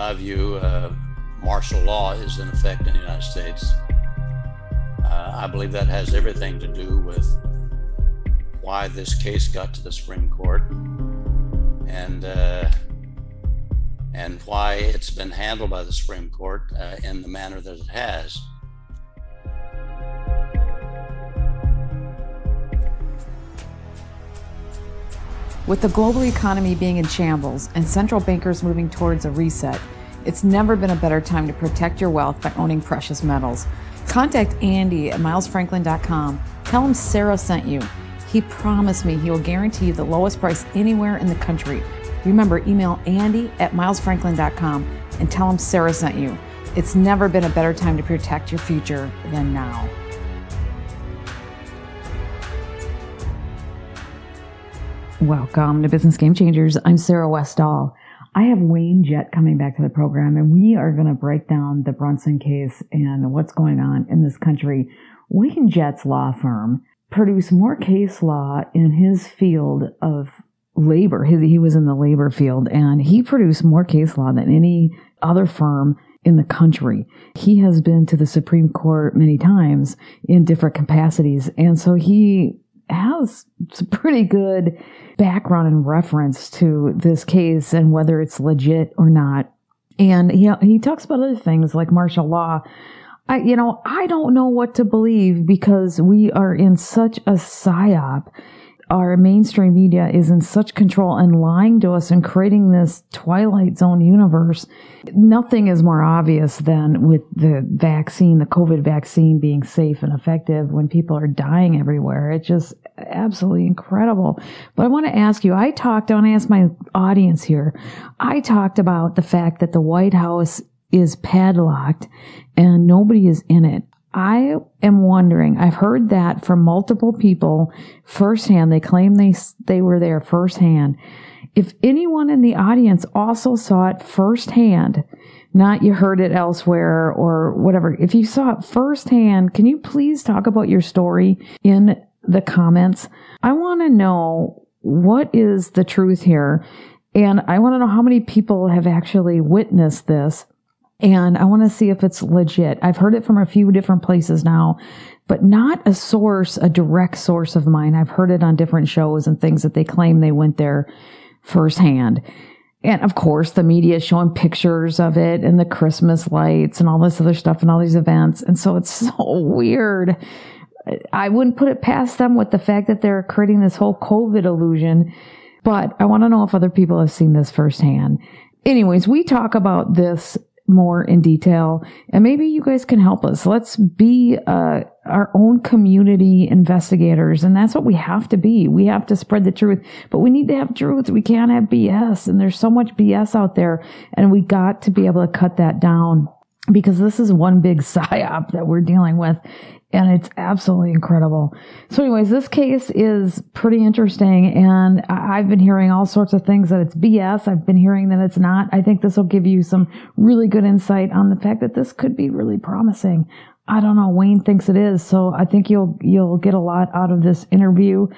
my view, uh, martial law is in effect in the United States. Uh, I believe that has everything to do with why this case got to the Supreme Court and uh, and why it's been handled by the Supreme Court uh, in the manner that it has. With the global economy being in shambles and central bankers moving towards a reset, it's never been a better time to protect your wealth by owning precious metals. Contact Andy at milesfranklin.com. Tell him Sarah sent you. He promised me he will guarantee you the lowest price anywhere in the country. Remember, email Andy at milesfranklin.com and tell him Sarah sent you. It's never been a better time to protect your future than now. Welcome to Business Game Changers. I'm Sarah Westall. I have Wayne Jett coming back to the program, and we are going to break down the Brunson case and what's going on in this country. Wayne Jett's law firm produced more case law in his field of labor. His, he was in the labor field, and he produced more case law than any other firm in the country. He has been to the Supreme Court many times in different capacities, and so he has some pretty good background and reference to this case and whether it's legit or not. And he, he talks about other things like martial law. I, you know, I don't know what to believe because we are in such a psyop our mainstream media is in such control and lying to us and creating this twilight zone universe. Nothing is more obvious than with the vaccine, the COVID vaccine being safe and effective when people are dying everywhere. It's just absolutely incredible. But I want to ask you, I talked, I want to ask my audience here. I talked about the fact that the White House is padlocked and nobody is in it. I am wondering, I've heard that from multiple people firsthand. They claim they, they were there firsthand. If anyone in the audience also saw it firsthand, not you heard it elsewhere or whatever, if you saw it firsthand, can you please talk about your story in the comments? I want to know what is the truth here. And I want to know how many people have actually witnessed this and I want to see if it's legit. I've heard it from a few different places now, but not a source, a direct source of mine. I've heard it on different shows and things that they claim they went there firsthand. And of course, the media is showing pictures of it and the Christmas lights and all this other stuff and all these events. And so it's so weird. I wouldn't put it past them with the fact that they're creating this whole COVID illusion, but I want to know if other people have seen this firsthand. Anyways, we talk about this more in detail. And maybe you guys can help us. Let's be uh, our own community investigators. And that's what we have to be. We have to spread the truth. But we need to have truth. We can't have bs and there's so much bs out there. And we got to be able to cut that down. Because this is one big psyop that we're dealing with and it's absolutely incredible. So, anyways, this case is pretty interesting, and I've been hearing all sorts of things that it's BS. I've been hearing that it's not. I think this will give you some really good insight on the fact that this could be really promising. I don't know. Wayne thinks it is, so I think you'll you'll get a lot out of this interview.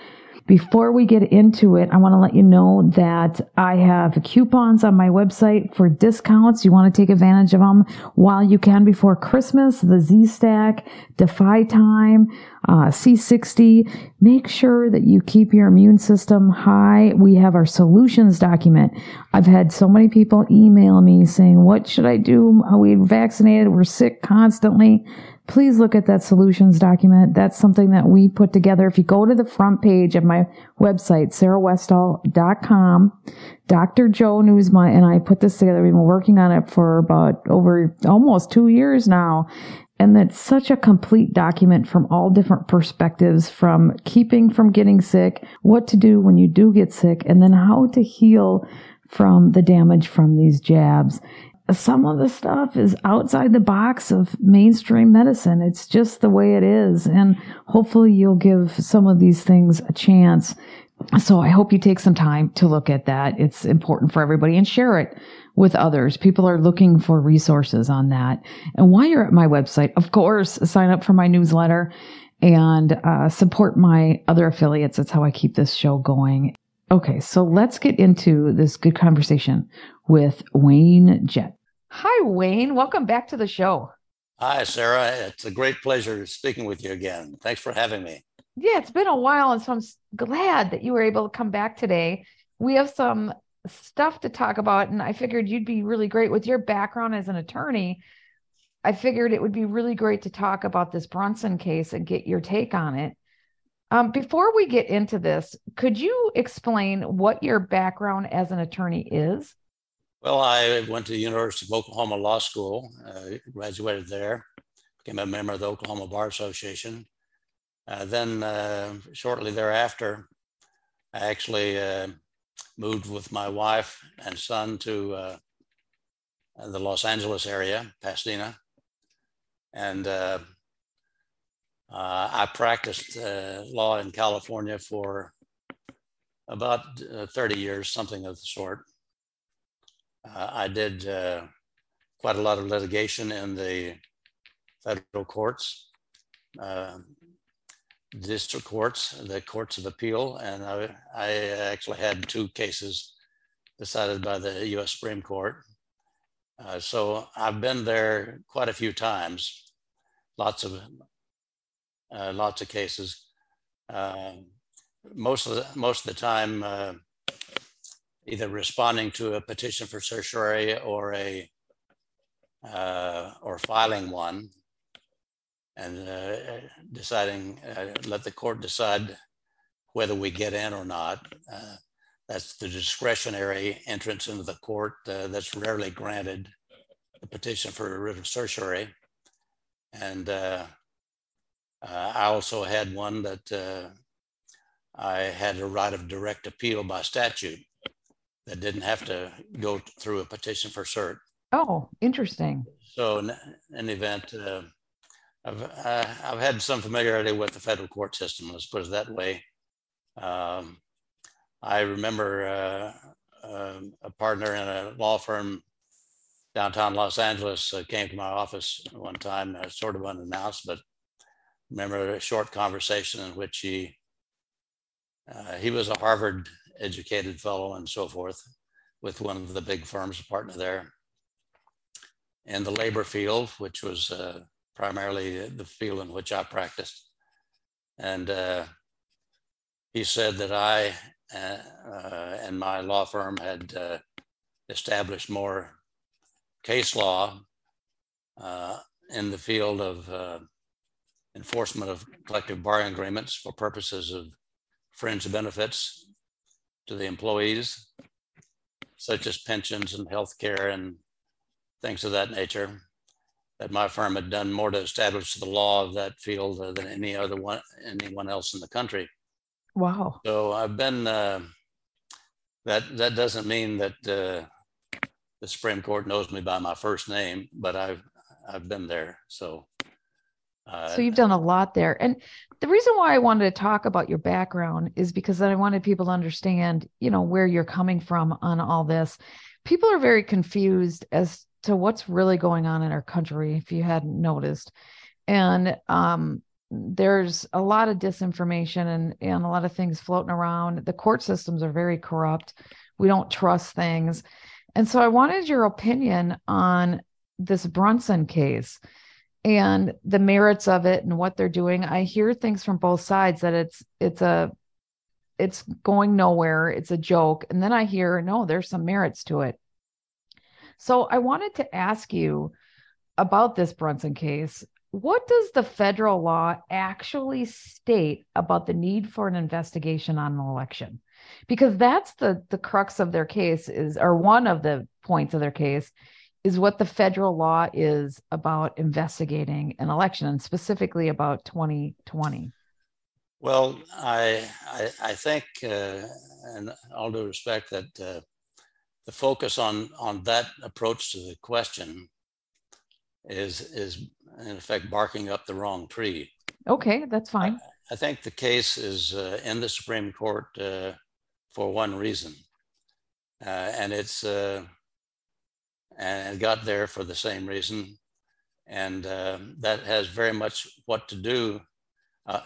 Before we get into it, I want to let you know that I have coupons on my website for discounts. You want to take advantage of them while you can before Christmas. The Z Stack, Defy Time, uh, C60. Make sure that you keep your immune system high. We have our solutions document. I've had so many people email me saying, what should I do? Are we vaccinated? We're sick constantly please look at that solutions document. That's something that we put together. If you go to the front page of my website, sarahwestall.com, Dr. Joe Nieusma and I put this together. We've been working on it for about over almost two years now. And that's such a complete document from all different perspectives from keeping from getting sick, what to do when you do get sick, and then how to heal from the damage from these jabs some of the stuff is outside the box of mainstream medicine. It's just the way it is. And hopefully you'll give some of these things a chance. So I hope you take some time to look at that. It's important for everybody and share it with others. People are looking for resources on that. And while you're at my website, of course, sign up for my newsletter and uh, support my other affiliates. That's how I keep this show going. Okay, so let's get into this good conversation with Wayne Jett. Hi, Wayne. Welcome back to the show. Hi, Sarah. It's a great pleasure speaking with you again. Thanks for having me. Yeah, it's been a while, and so I'm glad that you were able to come back today. We have some stuff to talk about, and I figured you'd be really great with your background as an attorney. I figured it would be really great to talk about this Brunson case and get your take on it. Um, before we get into this, could you explain what your background as an attorney is? Well, I went to the University of Oklahoma Law School, uh, graduated there, became a member of the Oklahoma Bar Association. Uh, then, uh, shortly thereafter, I actually uh, moved with my wife and son to uh, the Los Angeles area, Pasadena. And uh, I practiced law in California for about uh, 30 years, something of the sort. Uh, I did uh, quite a lot of litigation in the federal courts, district courts, the courts of appeal, and I, I actually had two cases decided by the US Supreme Court. Uh, so I've been there quite a few times, lots of uh, lots of cases. Uh, most of the most of the time, uh, either responding to a petition for certiorari or a uh, or filing one, and uh, deciding uh, let the court decide whether we get in or not. that's the discretionary entrance into the court that's rarely granted. The petition for a writ of certiorari, and uh, I also had one that uh, I had a right of direct appeal by statute that didn't have to go through a petition for cert. Oh, interesting. So in an event, uh, I've, uh, I've had some familiarity with the federal court system, let's put it that way. Um, I remember uh, um, a partner in a law firm downtown Los Angeles uh, came to my office one time, sort of unannounced, but remember a short conversation in which he uh, he was a Harvard educated fellow and so forth with one of the big firms, a partner there. In the labor field, which was uh, primarily the field in which I practiced. And uh, he said that I uh, and my law firm had uh, established more case law uh, in the field of enforcement of collective bargaining agreements for purposes of fringe benefits to the employees, such as pensions and health care and things of that nature. That my firm had done more to establish the law of that field uh, than any other one, anyone else in the country. Wow! So I've been. Uh, that that doesn't mean that uh, the Supreme Court knows me by my first name, but I've I've been there. So uh, so you've done a lot there. And the reason why I wanted to talk about your background is because I wanted people to understand, you know, where you're coming from on all this. People are very confused as to what's really going on in our country, if you hadn't noticed. And um, there's a lot of disinformation and, and a lot of things floating around. The court systems are very corrupt. We don't trust things. And so I wanted your opinion on this Brunson case and the merits of it and what they're doing i hear things from both sides that it's it's a it's going nowhere it's a joke and then i hear no there's some merits to it. So i wanted to ask you about this brunson case. What does the federal law actually state about the need for an investigation on an election? Because that's the the crux of their case is or one of the points of their case is what the federal law is about investigating an election and specifically about 2020 well i i, I think uh, and all due respect that uh, the focus on on that approach to the question is is in effect barking up the wrong tree. Okay that's fine. I, I think the case is uh, in the supreme court uh, for one reason uh, and it's uh, and got there for the same reason. And uh, that has very much what to do, uh,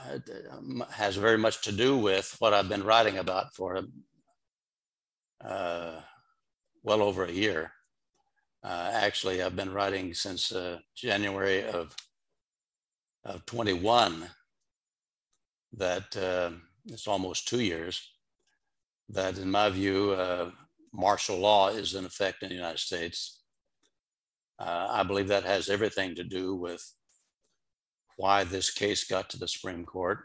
has very much to do with what I've been writing about for uh, well over a year. Uh, actually, I've been writing since uh, January of, of 21 that uh, it's almost two years that in my view, martial law is in effect in the United States. Uh, I believe that has everything to do with why this case got to the Supreme Court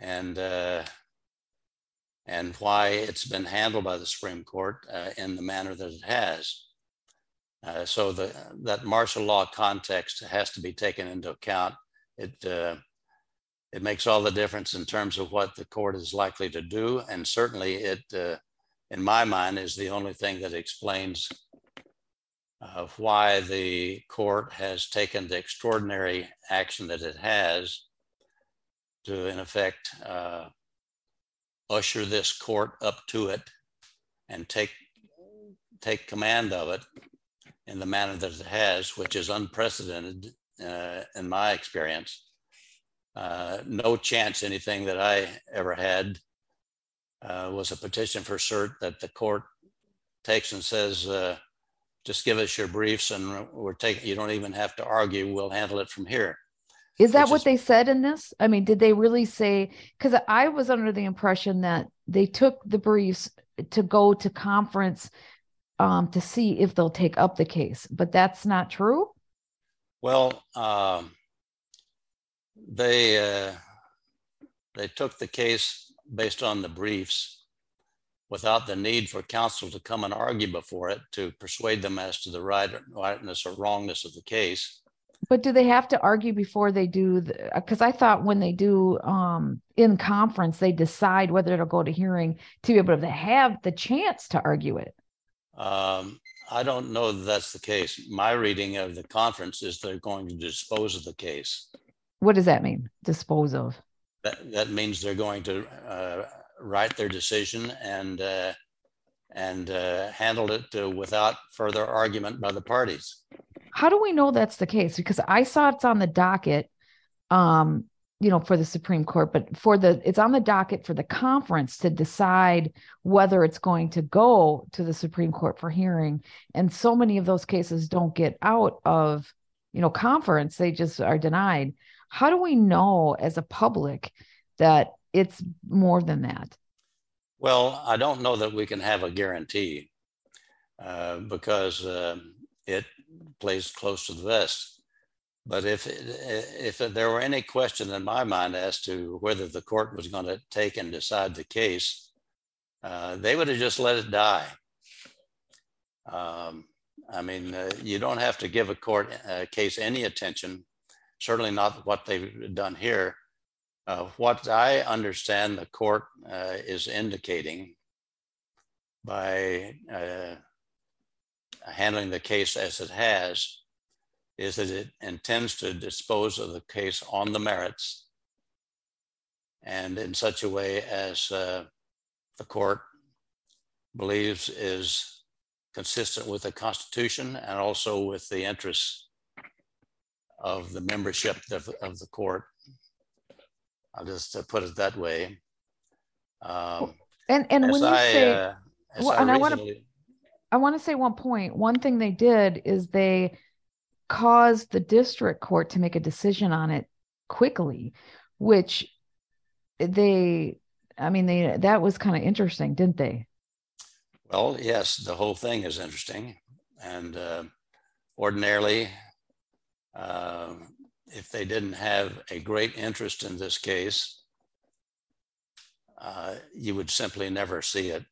and uh, and why it's been handled by the Supreme Court uh, in the manner that it has. Uh, so the, that martial law context has to be taken into account. It, uh, it makes all the difference in terms of what the court is likely to do. And certainly it, uh, in my mind, is the only thing that explains uh, why the court has taken the extraordinary action that it has to, in effect, uh, usher this court up to it and take take command of it in the manner that it has, which is unprecedented uh, in my experience. Uh, no chance anything that I ever had uh, was a petition for cert that the court takes and says, uh, just give us your briefs and we're taking, you don't even have to argue, we'll handle it from here. Is that Which what is- they said in this? I mean, did they really say? Because I was under the impression that they took the briefs to go to conference um, to see if they'll take up the case, but that's not true. Well, um, they, uh, they took the case based on the briefs without the need for counsel to come and argue before it to persuade them as to the right, rightness or wrongness of the case. But do they have to argue before they do? Because I thought when they do um, in conference, they decide whether it'll go to hearing to be able to have the chance to argue it. Um, I don't know that that's the case. My reading of the conference is they're going to dispose of the case. What does that mean? Dispose of. That, that means they're going to uh, write their decision and, uh, and uh, handle it uh, without further argument by the parties. How do we know that's the case? Because I saw it's on the docket, um, you know, for the Supreme Court, but for the it's on the docket for the conference to decide whether it's going to go to the Supreme Court for hearing. And so many of those cases don't get out of, you know, conference; they just are denied. How do we know as a public that it's more than that? Well, I don't know that we can have a guarantee uh, because uh, it plays close to the vest. But if if there were any question in my mind as to whether the court was going to take and decide the case, uh, they would have just let it die. Um, I mean, uh, you don't have to give a court uh, case any attention. Certainly not what they've done here. Uh, what I understand the court uh, is indicating by uh, handling the case as it has is that it intends to dispose of the case on the merits and in such a way as uh, the court believes is consistent with the Constitution and also with the interests of the membership of, of the court. I'll just uh, put it that way. Um, And and when you I, say uh, Well, I and I wanna- I want to say one point. One thing they did is they caused the district court to make a decision on it quickly, which they, I mean, they that was kind of interesting, didn't they? Well, yes, the whole thing is interesting. And uh, ordinarily, uh, if they didn't have a great interest in this case, uh, you would simply never see it.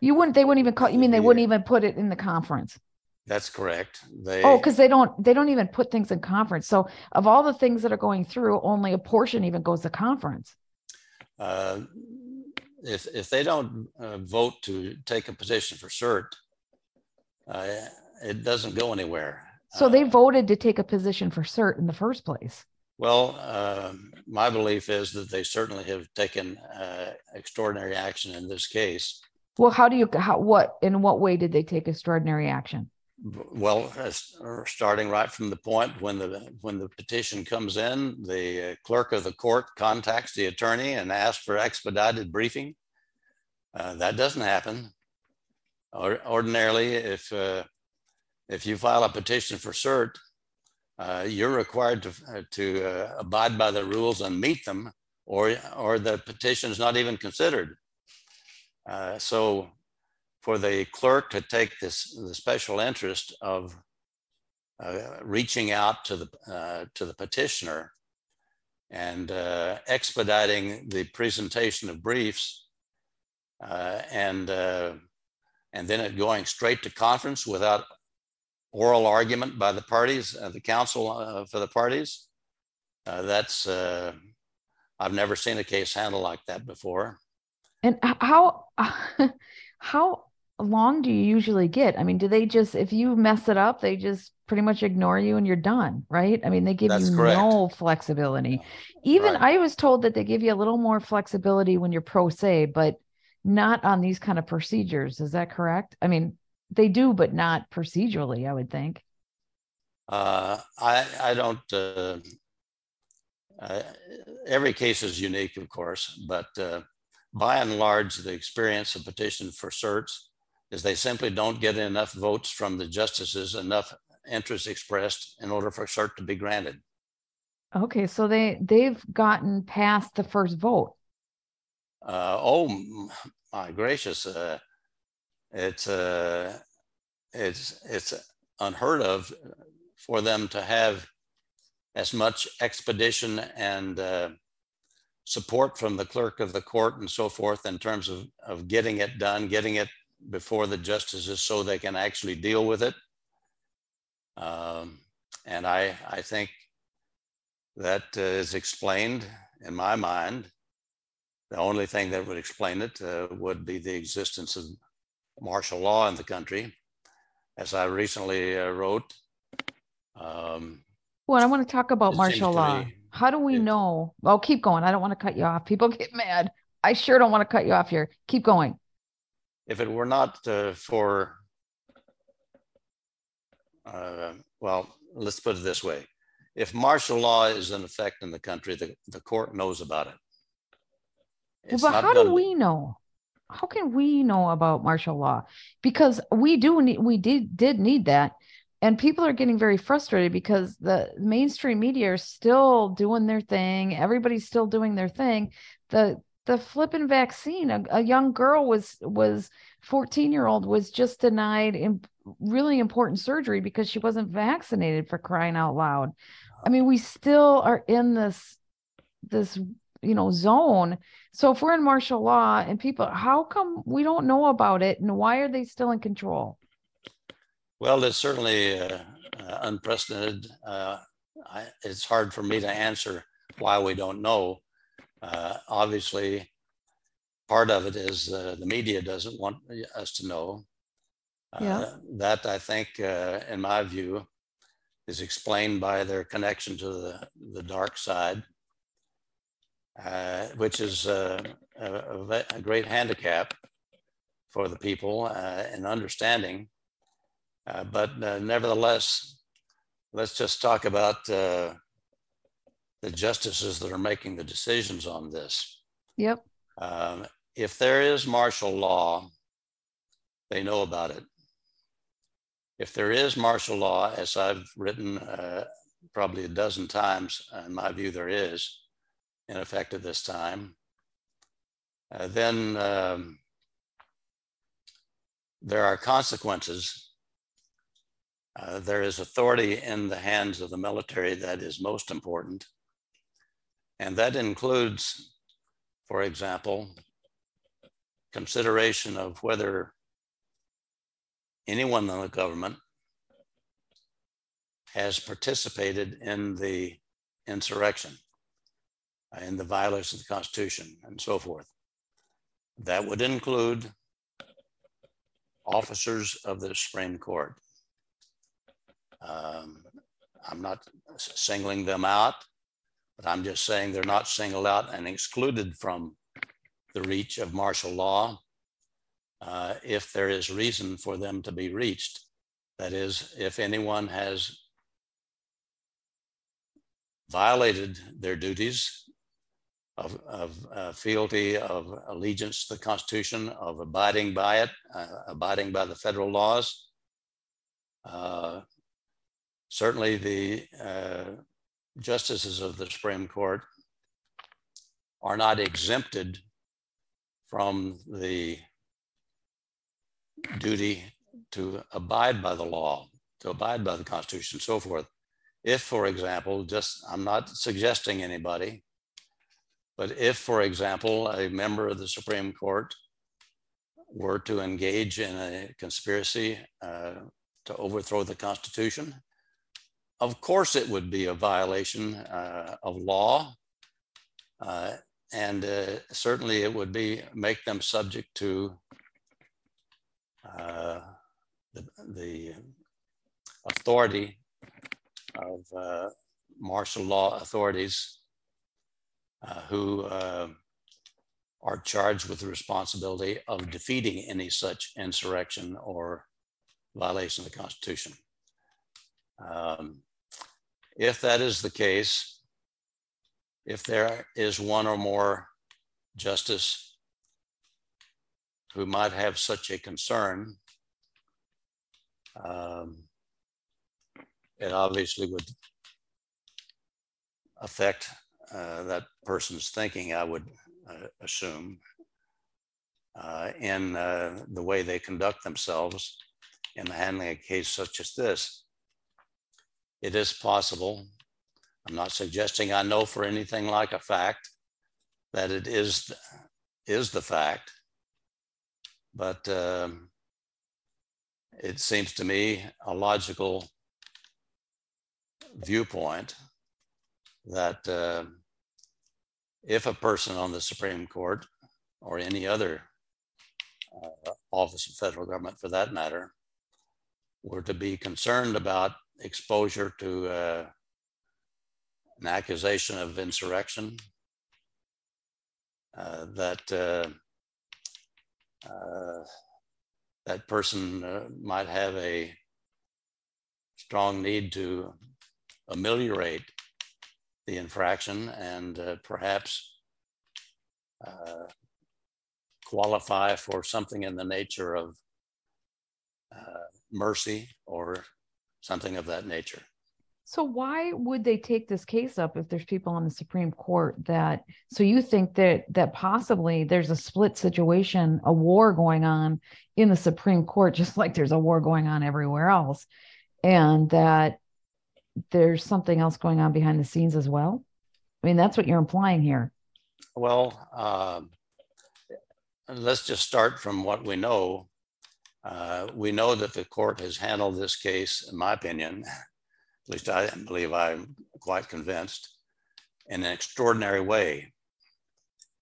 You wouldn't. They wouldn't even call. You mean they wouldn't even put it in the conference? That's correct. They, Oh, because they don't. They don't even put things in conference. So of all the things that are going through, only a portion even goes to conference. uh, if, if they don't uh, vote to take a position for cert, uh, it doesn't go anywhere. So they Uh, voted to take a position for cert in the first place. Well, um, my belief is that they certainly have taken uh, extraordinary action in this case. Well, how do you? How what? In what way did they take extraordinary action? Well, starting right from the point when the when the petition comes in, the uh, clerk of the court contacts the attorney and asks for expedited briefing. Uh, that doesn't happen. Or, ordinarily, if uh, if you file a petition for cert, uh, you're required to, uh, to uh, abide by the rules and meet them, or, or the petition is not even considered. Uh, so for the clerk to take this, the special interest of uh, reaching out to the, to the petitioner and expediting the presentation of briefs and, and then it going straight to conference without oral argument by the parties, uh, the counsel uh, for the parties. Uh, that's, uh, I've never seen a case handled like that before. And how how long do you usually get? I mean, do they just if you mess it up, they just pretty much ignore you and you're done, right? I mean, they give That's you correct. no flexibility. Even Right. I was told that they give you a little more flexibility when you're pro se, but not on these kind of procedures. Is that correct? I mean, they do, but not procedurally, I would think. Uh, I, I don't, uh, uh, every case is unique, of course, but uh, by and large, the experience of petition for certs is they simply don't get enough votes from the justices, enough interest expressed in order for cert to be granted. Okay, so they they've gotten past the first vote. Uh, oh my gracious! Uh, it's uh, it's it's unheard of for them to have as much expedition and uh, support from the clerk of the court and so forth in terms of of getting it done, getting it before the justices so they can actually deal with it. Um, and I I think that uh, is explained in my mind the only thing that would explain it uh, would be the existence of martial law in the country. As I recently uh, wrote, um, Well, I want to talk about martial law. me- How do we it- know? Well, keep going. I don't want to cut you off. People get mad. I sure don't want to cut you off here. Keep going. if it were not uh, for, uh, well, let's put it this way. If martial law is in effect in the country, the, the court knows about it. Well, It's but how do we know? How can we know about martial law? Because we do need, we did did need that, and people are getting very frustrated because the mainstream media are still doing their thing. Everybody's still doing their thing. The the flipping vaccine. A, a young girl was was fourteen year old was just denied in really important surgery because she wasn't vaccinated for crying out loud. I mean, we still are in this this you know zone so if we're in martial law and people, how come we don't know about it and why are they still in control? Well, it's certainly uh, uh, unprecedented. Uh, I, it's hard for me to answer why we don't know. Uh, obviously, part of it is uh, the media doesn't want us to know. Uh, Yeah. That I think, uh, in my view, is explained by their connection to the, the dark side, uh, which is uh, a, a a great handicap for the people uh, in understanding. Uh, but uh, nevertheless, let's just talk about uh, the justices that are making the decisions on this. Yep. Um, if there is martial law, they know about it. If there is martial law, as I've written uh, probably a dozen times, in my view, there is in effect at this time, uh, then um, there are consequences. Uh, there is authority in the hands of the military that is most important. And that includes, for example, consideration of whether anyone in the government has participated in the insurrection, uh, in the violation of the Constitution, and so forth. That would include officers of the Supreme Court. Um, I'm not singling them out, but I'm just saying they're not singled out and excluded from the reach of martial law uh, if there is reason for them to be reached. That is, if anyone has violated their duties of, of uh, fealty, of allegiance to the Constitution, of abiding by it, uh, abiding by the federal laws, Uh, certainly the uh, justices of the Supreme Court are not exempted from the duty to abide by the law, to abide by the Constitution, and so forth. If, for example, just I'm not suggesting anybody, but if, for example, a member of the Supreme Court were to engage in a conspiracy uh, to overthrow the Constitution, of course it would be a violation uh, of law. Uh, and uh, certainly it would be make them subject to uh, the, the, authority of uh, martial law authorities uh, who uh, are charged with the responsibility of defeating any such insurrection or violation of the Constitution. Um, if that is the case, if there is one or more justice who might have such a concern, um, it obviously would affect uh, that person's thinking, I would uh, assume, uh, in uh, the way they conduct themselves in handling a case such as this. It is possible, I'm not suggesting I know for anything like a fact, that it is, is the fact, but um, it seems to me a logical viewpoint that uh, if a person on the Supreme Court or any other uh, office of federal government for that matter were to be concerned about exposure to uh, an accusation of insurrection, uh, that uh, uh, that person uh, might have a strong need to ameliorate the infraction and uh, perhaps uh, qualify for something in the nature of uh, mercy or something of that nature. So why would they take this case up if there's people on the Supreme Court that so you think that that possibly there's a split situation, a war going on in the Supreme Court just like there's a war going on everywhere else and that there's something else going on behind the scenes as well? I mean, that's what you're implying here. Well, uh, let's just start from what we know. Uh, we know that the court has handled this case, in my opinion, at least I believe I'm quite convinced, in an extraordinary way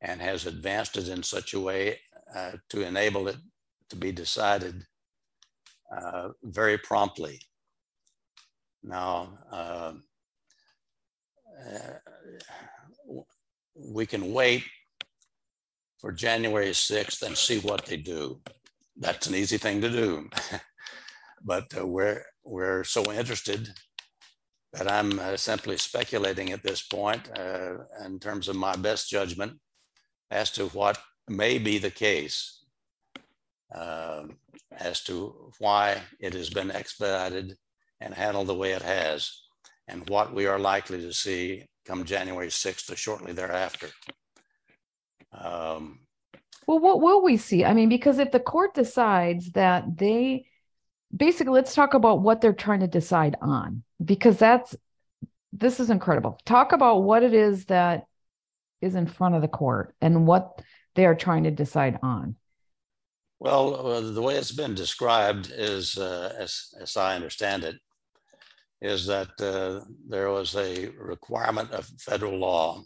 and has advanced it in such a way uh, to enable it to be decided uh, very promptly. Now, uh, uh, we can wait for January 6th and see what they do. That's an easy thing to do. but uh, we're, we're so interested that I'm uh, simply speculating at this point uh, in terms of my best judgment as to what may be the case uh, as to why it has been expedited and handled the way it has and what we are likely to see come January 6th or shortly thereafter. Um, well, what will we see? I mean, because if the court decides that they basically, let's talk about what they're trying to decide on, because that's this is incredible. Talk about what it is that is in front of the court and what they are trying to decide on. Well, uh, the way it's been described is, uh, as, as I understand it, is that uh, there was a requirement of federal law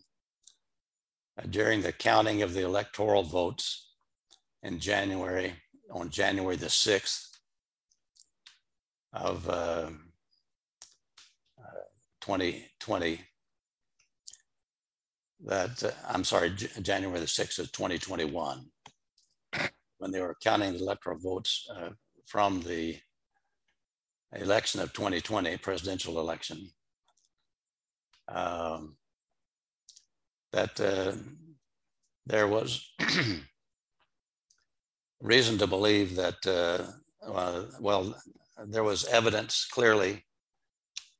uh, during the counting of the electoral votes in January, on January the 6th of uh, 2020, uh, that, uh, I'm sorry, J January the 6th of 2021, when they were counting the electoral votes uh, from the election of 2020, presidential election, um, that uh, there was reason to believe that, uh, uh, well, there was evidence clearly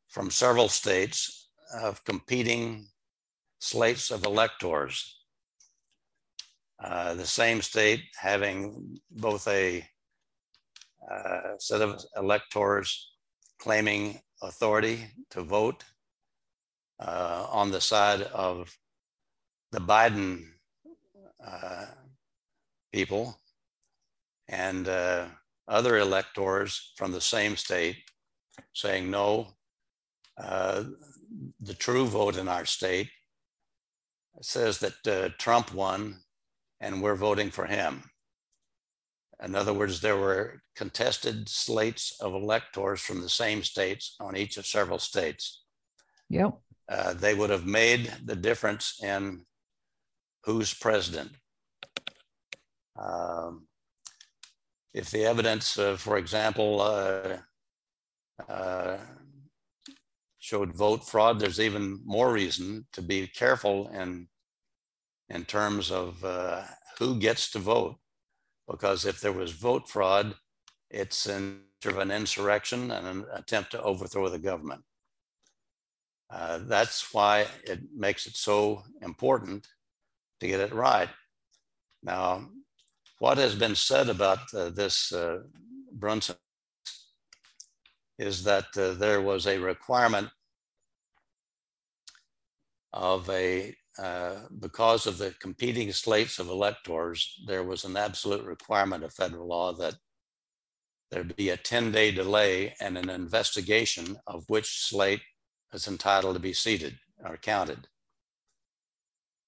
from several states of competing slates of electors. Uh, the same state having both a uh, set of electors claiming authority to vote uh, on the side of the Biden uh, people and uh, other electors from the same state saying no, uh, the true vote in our state says that Trump won and we're voting for him. In other words, there were contested slates of electors from the same states on each of several states. Yep. Uh, they would have made the difference in who's president. Um, if the evidence, uh, for example, uh, uh, showed vote fraud, there's even more reason to be careful in, in terms of uh, who gets to vote. Because if there was vote fraud, it's in sort of an insurrection and an attempt to overthrow the government. Uh, that's why it makes it so important to get it right. Now, what has been said about uh, this uh, Brunson is that uh, there was a requirement of a, uh, because of the competing slates of electors, there was an absolute requirement of federal law that there be a 10 day delay and an investigation of which slate is entitled to be seated or counted.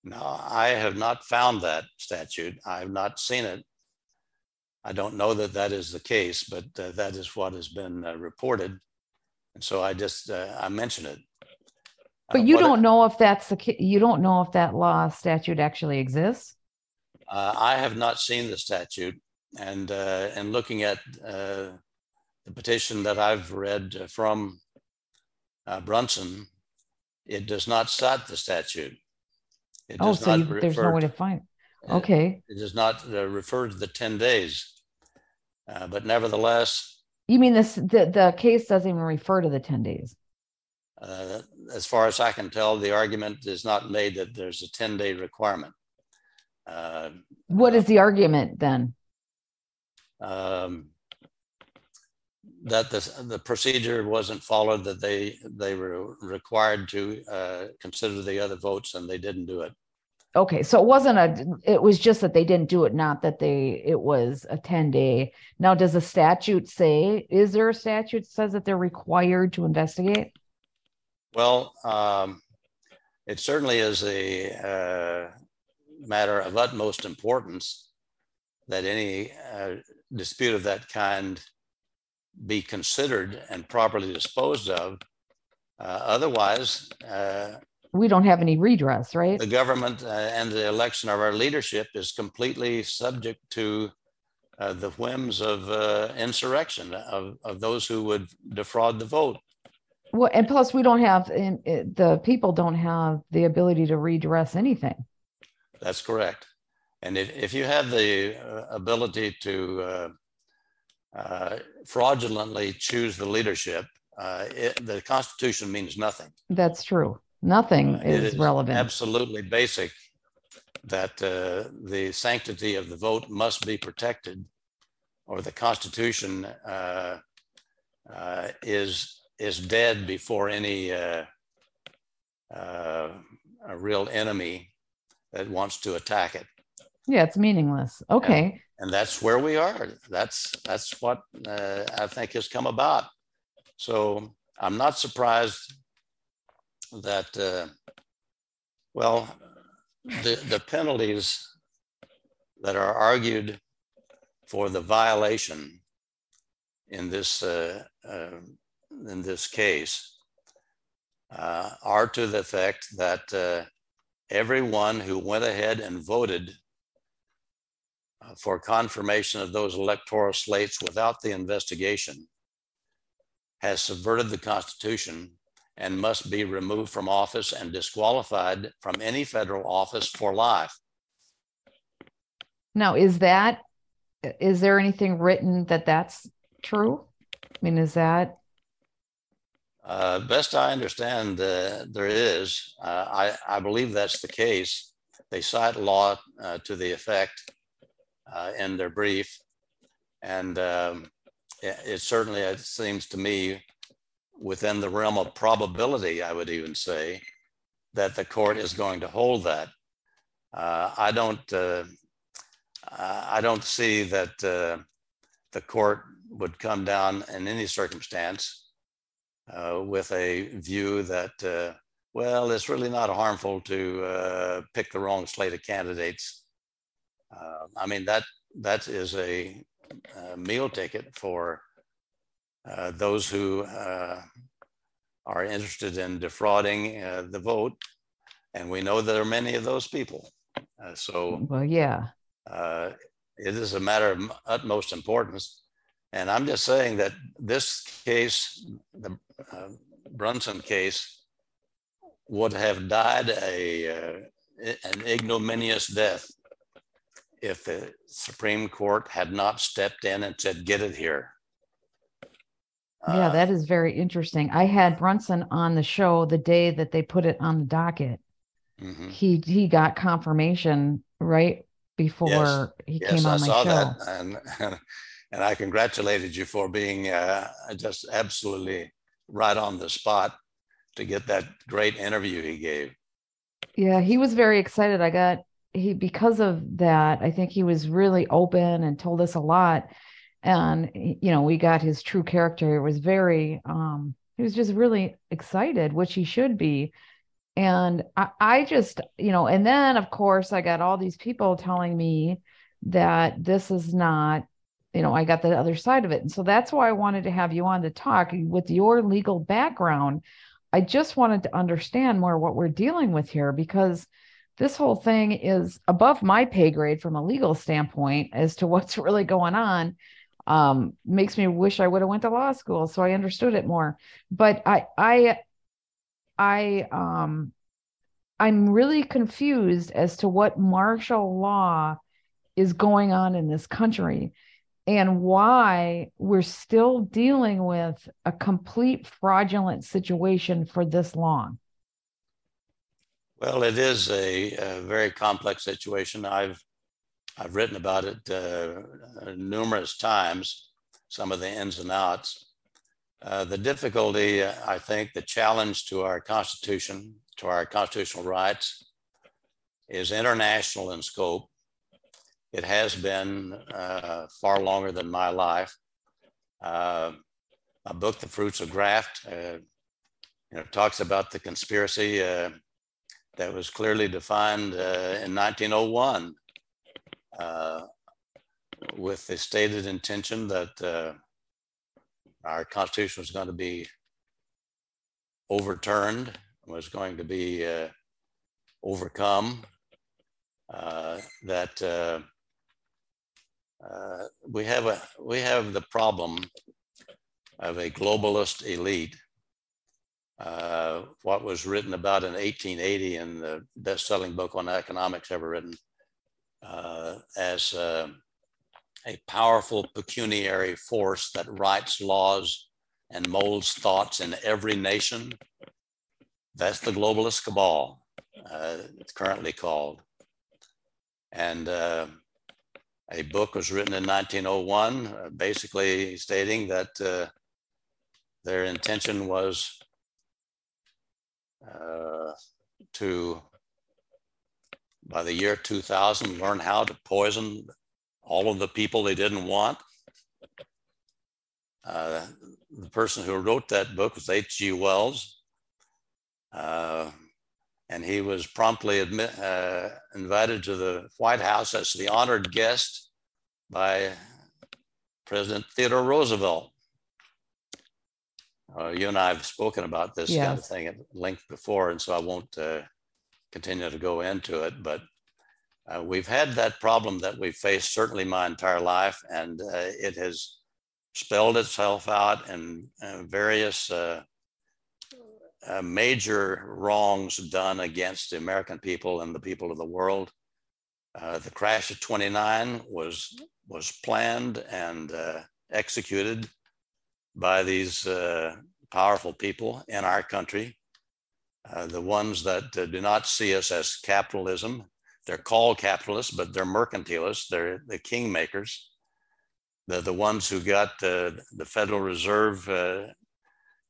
Now, I have not found that statute. I have not seen it. I don't know that that is the case, but uh, that is what has been uh, reported. And so I just, uh, I mention it. Uh, But you don't know if that's the, you don't know if that law statute actually exists? Uh, I have not seen the statute and, uh, and looking at, uh, the petition that I've read from, uh, Brunson, it does not cite the statute. It Oh, so not you- there's no way to- find, uh, okay. It does not uh, refer to the ten days. Uh, but nevertheless, You mean this, the, the case doesn't even refer to the ten days? Uh, as far as I can tell, the argument is not made that there's a ten day requirement. Uh, What Uh, the argument then? um, that the, the procedure wasn't followed, that they, they were required to, uh, consider the other votes and they didn't do it. Okay, so it wasn't a, it was just that they didn't do it, not that they, it was a ten day. Now, does the statute say, is there a statute that says that they're required to investigate? Well, um, it certainly is a, uh, matter of utmost importance that any, uh, dispute of that kind be considered and properly disposed of. Uh, otherwise, uh, We don't have any redress, right? the government uh, and the election of our leadership is completely subject to uh, the whims of uh, insurrection of, of those who would defraud the vote. Well, and plus we don't have, and it- the people don't have the ability to redress anything. That's correct. And if, if you have the uh, ability to uh, uh, fraudulently choose the leadership, uh, it, the Constitution means nothing. That's true. Nothing Uh, it is relevant. Absolutely basic that uh, the sanctity of the vote must be protected, or the Constitution uh, uh, is is dead before any uh, uh, a real enemy that wants to attack it. Yeah, it's meaningless. Okay. and that's where we are. That's that's what uh, I think has come about. So I'm not surprised that uh, well, the the penalties that are argued for the violation in this uh, uh, in this case uh, are to the effect that uh, everyone who went ahead and voted uh, for confirmation of those electoral slates without the investigation has subverted the Constitution and must be removed from office and disqualified from any federal office for life. Now, is that, is there anything written that that's true? I mean, is that Uh, best I understand, uh, there is. Uh, I, I believe that's the case. They cite law uh, to the effect uh, in their brief. And um, it, certainly it seems to me within the realm of probability, I would even say, that the court is going to hold that. Uh, I don't, I don't see that the court would come down in any circumstance uh, with a view that, uh, well, it's really not harmful to uh, pick the wrong slate of candidates. Uh, I mean, that that is a, a meal ticket for uh, those who uh, are interested in defrauding the vote. And we know there are many of those people. so, well, yeah. it is a matter of utmost importance and I'm just saying that this case, the uh, Brunson case, would have died a uh, an ignominious death if the Supreme Court had not stepped in and said, "Get it here." Yeah, uh, that is very interesting. I had Brunson on the show the day that they put it on the docket. Mm-hmm. He he got confirmation right before yes. he yes, came on the show. I my show. That. And, and I congratulated you for being uh, just absolutely right on the spot to get that great interview he gave. Yeah, he was very excited. I got he because of that. I think he was really open and told us a lot. And you know, we got his true character. It was very um he was just really excited, which he should be. And I, I just, you know, and then of course I got all these people telling me that this is not you know, I got the other side of it. And so that's why I wanted to have you on to talk with your legal background. I just wanted to understand more what we're dealing with here because this whole thing is above my pay grade from a legal standpoint as to what's really going on. Um, makes me wish I would have went to law school so I understood it more. But I I I um I'm really confused as to what martial law is going on in this country and why we're still dealing with a complete fraudulent situation for this long. Well, it is a, a very complex situation. I've I've written about it uh, numerous times, some of the ins and outs. Uh, the difficulty, I think, the challenge to our Constitution, to our constitutional rights, is international in scope it has been uh, far longer than my life. Uh, my book, The Fruits of Graft, uh, you know, talks about the conspiracy uh, that was clearly defined uh, in 1901 uh, with the stated intention that our Constitution was going to be overturned, was going to be overcome, that uh, we have a we have the problem of a globalist elite. Uh, what was written about in 1880 in the best-selling book on economics ever written uh, as uh, a powerful pecuniary force that writes laws and molds thoughts in every nation. That's the globalist cabal, uh, it's currently called. And uh, a book was written in 1901, uh, basically stating that uh, their intention was uh, to, by the year 2000, learn how to poison all of the people they didn't want. Uh, the person who wrote that book was H.G. Wells. And he was promptly admit, uh, invited to the White House as the honored guest by President Theodore Roosevelt. Uh, you and I have spoken about this yes. kind of thing at length before, and so I won't uh, continue to go into it. But uh, we've had that problem that we've faced certainly my entire life, and uh, it has spelled itself out in uh, various uh, major wrongs done against the American people and the people of the world. Uh, the crash of 29 was was planned and uh, executed by these uh, powerful people in our country, uh, the ones that uh, do not see us as capitalism. They're called capitalists, but they're mercantilists. They're the kingmakers. They're the ones who got the Federal Reserve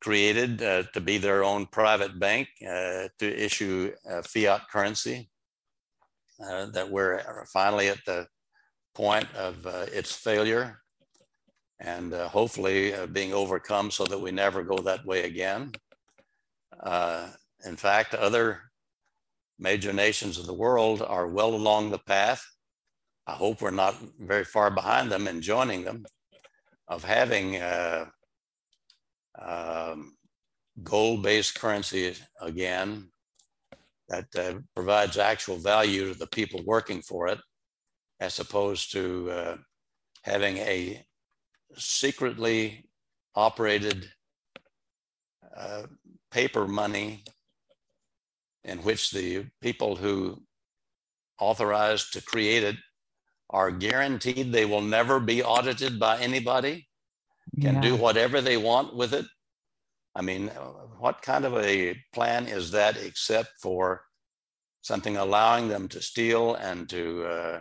created uh, to be their own private bank, to issue fiat currency. that we're finally at the point of its failure and uh, hopefully uh, being overcome so that we never go that way again. Uh, in fact, other major nations of the world are well along the path. I hope we're not very far behind them in joining them of having uh, um, gold-based currency again that uh, provides actual value to the people working for it as opposed to uh, having a secretly operated uh, paper money in which the people who authorized to create it are guaranteed they will never be audited by anybody, can yeah. do whatever they want with it. I mean, what kind of a plan is that except for something allowing them to steal and to uh,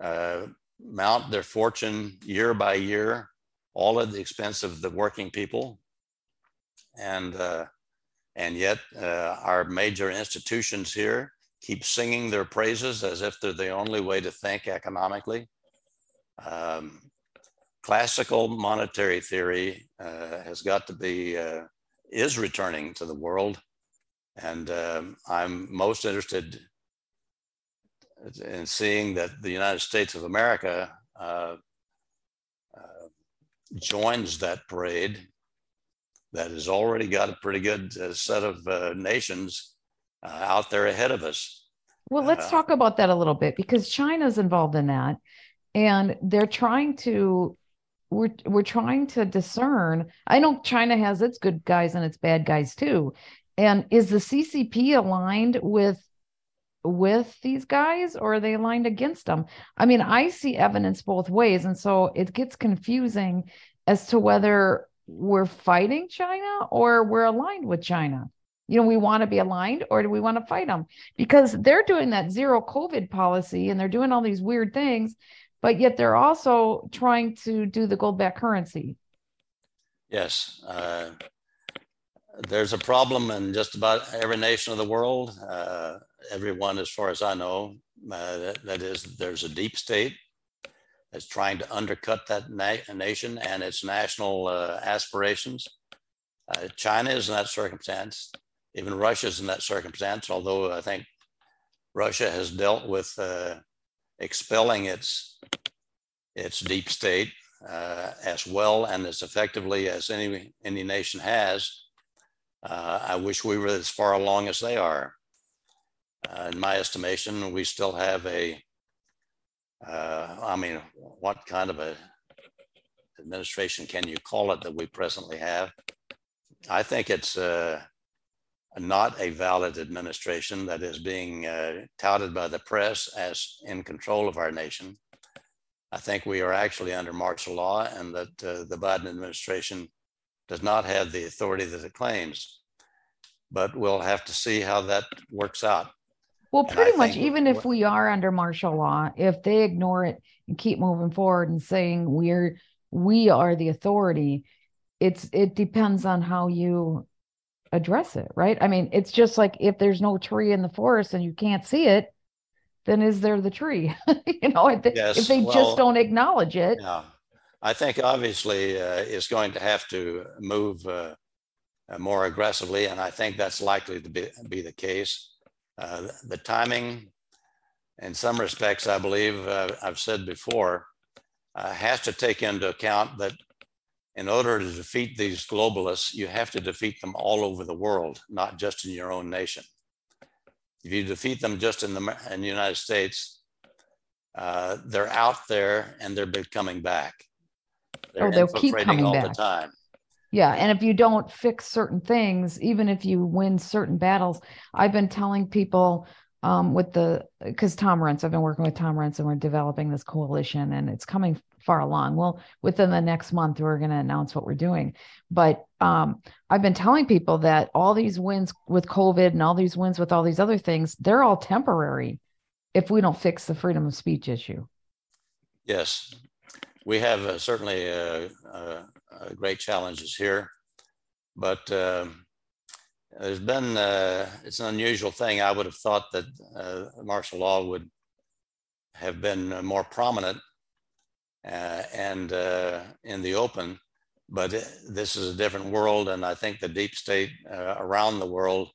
uh, mount their fortune year by year, all at the expense of the working people. And, uh, and yet uh, our major institutions here keep singing their praises as if they're the only way to think economically. Um, classical monetary theory uh, has got to be, uh, is returning to the world. And um, I'm most interested in seeing that the United States of America uh, uh, joins that parade that has already got a pretty good uh, set of uh, nations uh, out there ahead of us. Well, let's talk about that a little bit because China's involved in that and they're trying to we're we're trying to discern. I know China has its good guys and its bad guys too. And is the CCP aligned with with these guys or are they aligned against them? I mean, I see evidence both ways. And so it gets confusing as to whether we're fighting China or we're aligned with China. You know, we want to be aligned or do we want to fight them? Because they're doing that zero COVID policy and they're doing all these weird things, but yet they're also trying to do the gold back currency. Yes. Uh, there's a problem in just about every nation of the world. Uh, everyone, as far as I know, uh, that, that is, there's a deep state that's trying to undercut that na nation and its national uh, aspirations. Uh, China is in that circumstance. Even Russia is in that circumstance, although I think Russia has dealt with uh, expelling its, its deep state uh, as well and as effectively as any, any nation has. Uh, I wish we were as far along as they are. Uh, in my estimation, we still have a. Uh, I mean, what kind of a administration can you call it that we presently have? I think it's uh, not a valid administration that is being uh, touted by the press as in control of our nation. I think we are actually under martial law and that uh, the Biden administration does not have the authority that it claims. But we'll have to see how that works out. Well, pretty much, even if we are under martial law, if they ignore it and keep moving forward and saying we're we are the authority, it's it depends on how you address it, right? I mean, it's just like if there's no tree in the forest and you can't see it, then is there the tree? you know, if they, yes, if they well, just don't acknowledge it. Yeah, I think obviously uh, it's going to have to move uh, more aggressively, and I think that's likely to be, be the case. Uh, the timing, in some respects, I believe uh, I've said before, uh, has to take into account that in order to defeat these globalists, you have to defeat them all over the world, not just in your own nation. If you defeat them just in the, in the United States, uh, they're out there and they're coming back. They're oh, they'll keep coming all back. the time. Yeah. And if you don't fix certain things, even if you win certain battles, I've been telling people um, with the, because Tom Renz, I've been working with Tom Renz and we're developing this coalition and it's coming far along. Well, within the next month, we're going to announce what we're doing. But um, I've been telling people that all these wins with COVID and all these wins with all these other things, they're all temporary if we don't fix the freedom of speech issue. Yes, we have uh, certainly uh, uh, uh great challenges here, but um, there's been, uh, it's an unusual thing. I would have thought that uh, martial law would have been more prominent and in the open, but this is a different world. And I think the deep state around the world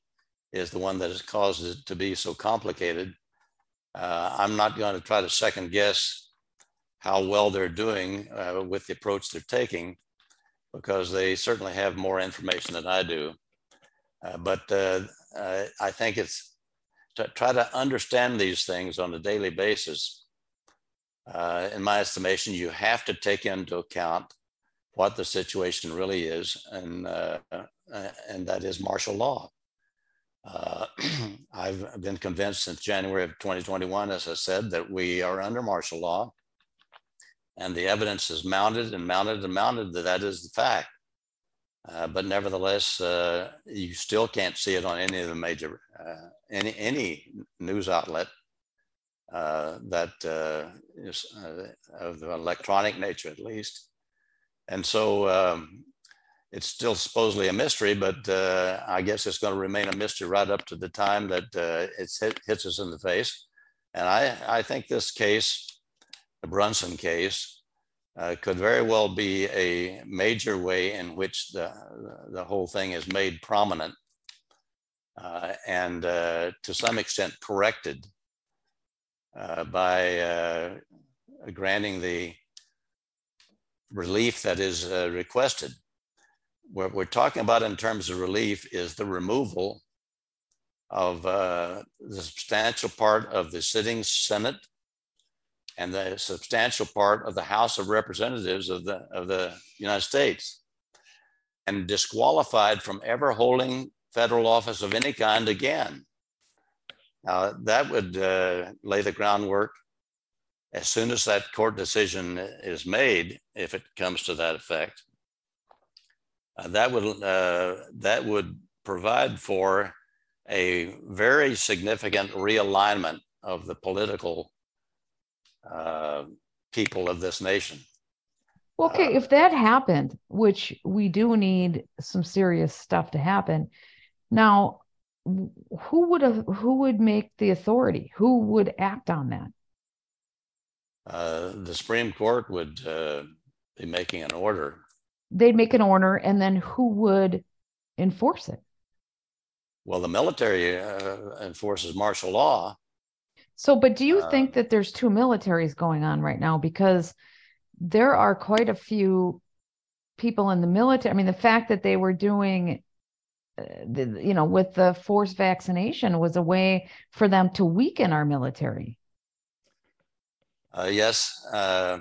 is the one that has caused it to be so complicated. I'm not going to try to second guess how well they're doing uh, with the approach they're taking because they certainly have more information than I do. Uh, but uh, uh I think it's to try to understand these things on a daily basis. Uh, in my estimation, you have to take into account what the situation really is, and uh, and that is martial law. I've been convinced since January of 2021, as I said, that we are under martial law and the evidence is mounted and mounted and mounted that that is the fact. Uh, but nevertheless, uh, you still can't see it on any of the major, uh, any, any news outlet uh, that uh, is uh, of the electronic nature at least. And so um, it's still supposedly a mystery, but I guess it's going to remain a mystery right up to the time that it hit, hits us in the face. And I, I think this case the Brunson case uh, could very well be a major way in which the, the whole thing is made prominent uh, and uh, to some extent corrected uh, by uh, granting the relief that is uh, requested. What we're talking about in terms of relief is the removal of the substantial part of the sitting Senate and the substantial part of the House of Representatives of the, of the United States and disqualified from ever holding federal office of any kind again. Now, that would uh, lay the groundwork as soon as that court decision is made, if it comes to that effect. Uh, that would uh, that would provide for a very significant realignment of the political uh, people of this nation. Okay, uh, if that happened, which we do need some serious stuff to happen, now who would have, who would make the authority? Who would act on that? Uh, the Supreme Court would uh, be making an order. They'd make an order, and then who would enforce it? Well, the military uh, enforces martial law, so, but do you uh, think that there's two militaries going on right now? Because there are quite a few people in the military. I mean, the fact that they were doing, you know, with the forced vaccination was a way for them to weaken our military. Uh, yes. Uh,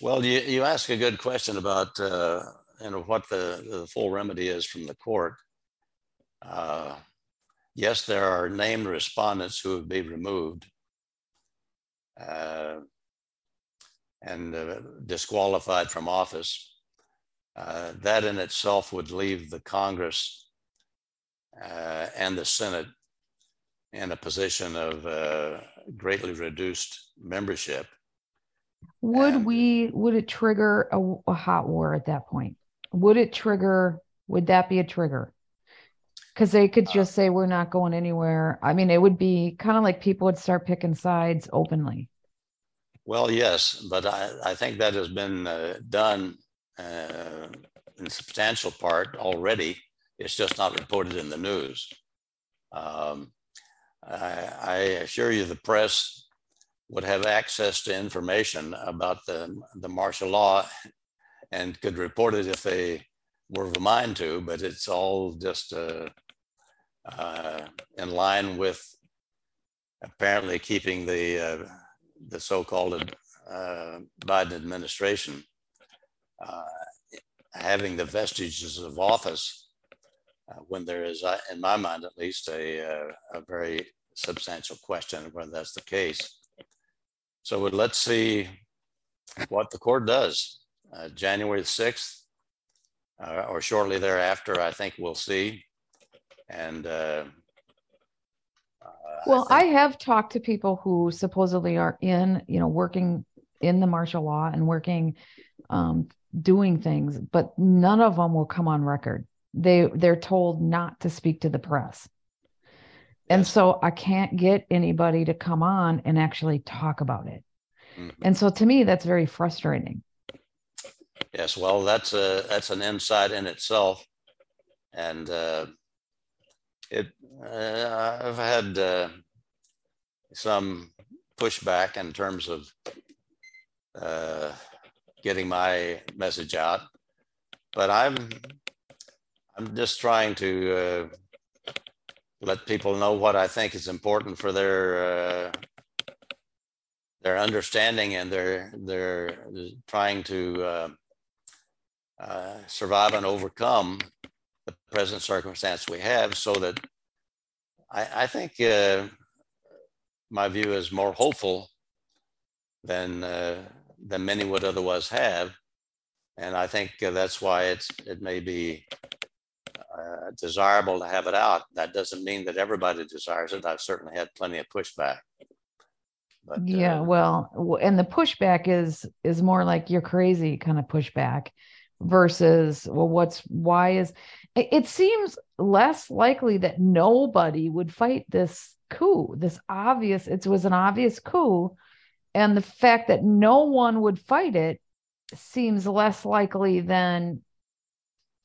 well, you, you ask a good question about, uh, you know, what the, the full remedy is from the court. Uh, yes, there are named respondents who have been removed uh, and uh, disqualified from office. Uh, that in itself would leave the Congress uh, and the Senate in a position of uh, greatly reduced membership. Would and, we, would it trigger a, a hot war at that point? Would it trigger, would that be a trigger? because they could uh, just say we're not going anywhere. I mean, it would be kind of like people would start picking sides openly. Well, yes, but I, I think that has been uh, done uh, in substantial part already. It's just not reported in the news. Um, I, I, assure you, the press would have access to information about the, the martial law and could report it if they were of a mind to, but it's all just uh, uh, in line with apparently keeping the uh, the so-called uh, Biden administration uh, having the vestiges of office uh, when there is, uh, in my mind at least, a, a very substantial question of whether that's the case. So let's see what the court does. Uh, January the 6th, uh, or shortly thereafter, I think we'll see. And uh, uh, Well, I think- have talked to people who supposedly are in, you know, working in the martial law and working, um, doing things, but none of them will come on record. They they're told not to speak to the press. And so I can't get anybody to come on and actually talk about it. Mhm. And so to me, that's very frustrating. Yes, well, that's a, that's an insight in itself. And uh, it, uh, I've had uh, some pushback in terms of uh, getting my message out. But I'm, I'm just trying to uh, let people know what I think is important for their uh, their understanding and their their trying to uh, uh, survive and overcome the present circumstance we have so that I, I think uh, my view is more hopeful than uh, than many would otherwise have. And I think that's why it's it may be uh, desirable to have it out. That doesn't mean that everybody desires it. I've certainly had plenty of pushback. But, Yeah, uh, well, and the pushback is is more like you're crazy kind of pushback versus well, what's why is it, it seems less likely that nobody would fight this coup, this obvious, it was an obvious coup. And the fact that no one would fight it seems less likely than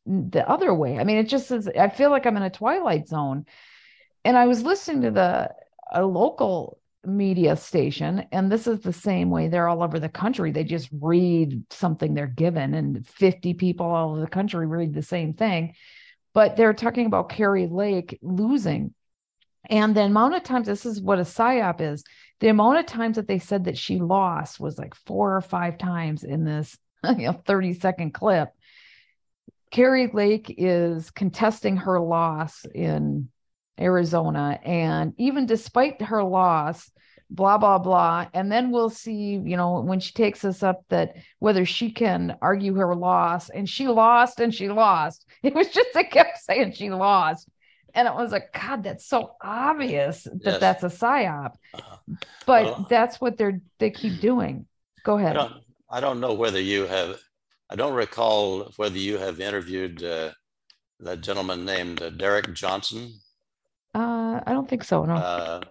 the other way. I mean, it just is, I feel like I'm in a twilight zone. And I was listening to the a local media station, and this is the same way they're all over the country. They just read something they're given, and 50 people all over the country read the same thing. But they're talking about Kari Lake losing. And the amount of times, this is what a psyop is the amount of times that they said that she lost was like four or five times in this you know 30 second clip. Kari Lake is contesting her loss in Arizona. And even despite her loss, blah, blah, blah. And then we'll see, you know, when she takes us up that whether she can argue her loss and she lost and she lost. It was just, they kept saying she lost. And it was like, God, that's so obvious that Yes. that's a psyop. uh, But Well- that's what they're, they keep doing. Go ahead. I don't, I don't know whether you have, I don't recall whether you have interviewed uh, that gentleman named uh, Derek Johnson. Uh, I don't think so. No. Uh,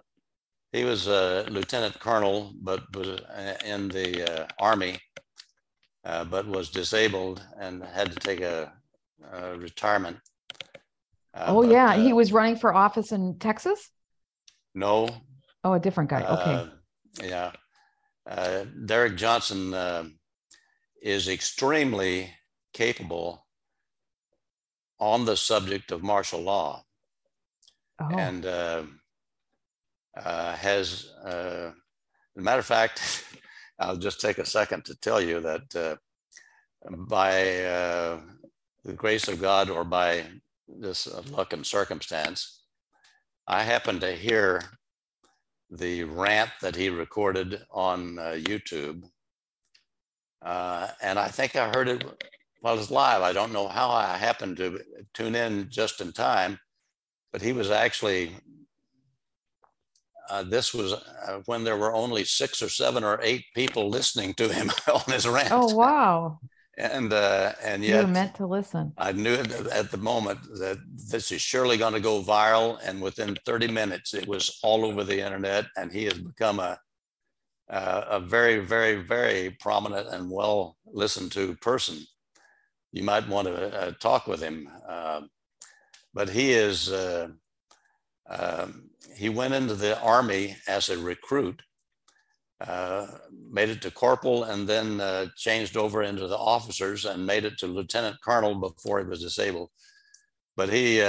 He was a lieutenant colonel, but was uh, in the uh, army, uh, but was disabled and had to take a a retirement. Uh, oh, but, yeah. He was running for office in Texas. No, Oh, a different guy. Okay. Yeah. Uh, Derek Johnson uh, is extremely capable on the subject of martial law oh. and uh, uh, has, uh, as a matter of fact, I'll just take a second to tell you that uh, by uh, the grace of God or by this luck and circumstance, I happened to hear the rant that he recorded on uh, YouTube. Uh, and I think I heard it while it was live. I don't know how I happened to tune in just in time, but he was actually, uh, this was uh, when there were only six or seven or eight people listening to him on his rant. Oh, wow. And, uh, and You were yet meant to listen. I knew at the moment that this is surely going to go viral. And within 30 minutes, it was all over the internet. And he has become a, uh, a very, very, very prominent and well listened to person. You might want to uh, talk with him. Uh, but he is, uh, um, he went into the army as a recruit uh, made it to corporal and then uh, changed over into the officers and made it to lieutenant colonel before he was disabled. But he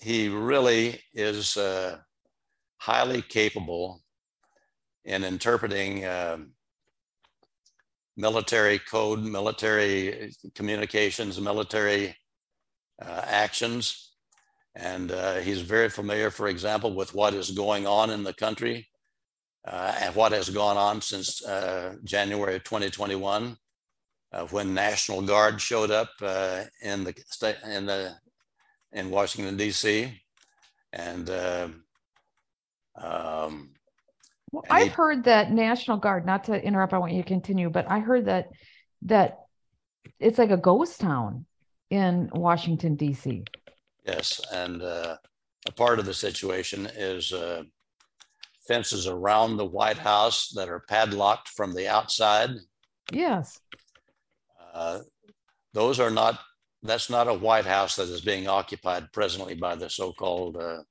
he really is highly capable in interpreting uh, military code, military communications, military uh, actions. And uh, he's very familiar, for example, with what is going on in the country uh, and what has gone on since uh, January of 2021, uh, when National Guard showed up in the state in the in Washington D.C. and uh, um, Well, And I've he- heard that National Guard, not to interrupt, I want you to continue, but I heard that that it's like a ghost town in Washington DC. Yes, and uh, a part of the situation is uh, fences around the White House that are padlocked from the outside. Yes. Uh, Those are not, that's not a White House that is being occupied presently by the so-called uh,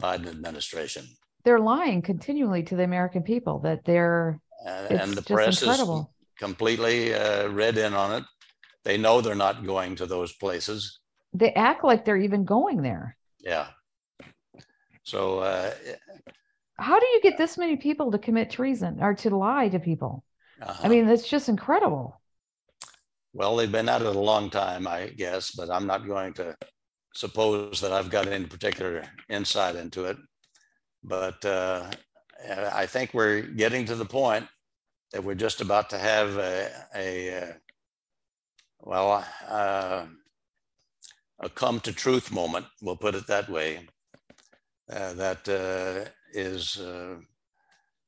Biden administration. They're lying continually to the American people that they're And and the press is completely uh, read in on it. They know they're not going to those places. They act like they're even going there. Yeah. So uh, How do you get this many people to commit treason or to lie to people? I uh-huh. mean, that's just incredible. Well, they've been at it a long time, I guess, but I'm not going to suppose that I've got any particular insight into it. But uh, I think we're getting to the point that we're just about to have a, a uh, well, uh, a come to truth moment, we'll put it that way, uh, that uh, is uh,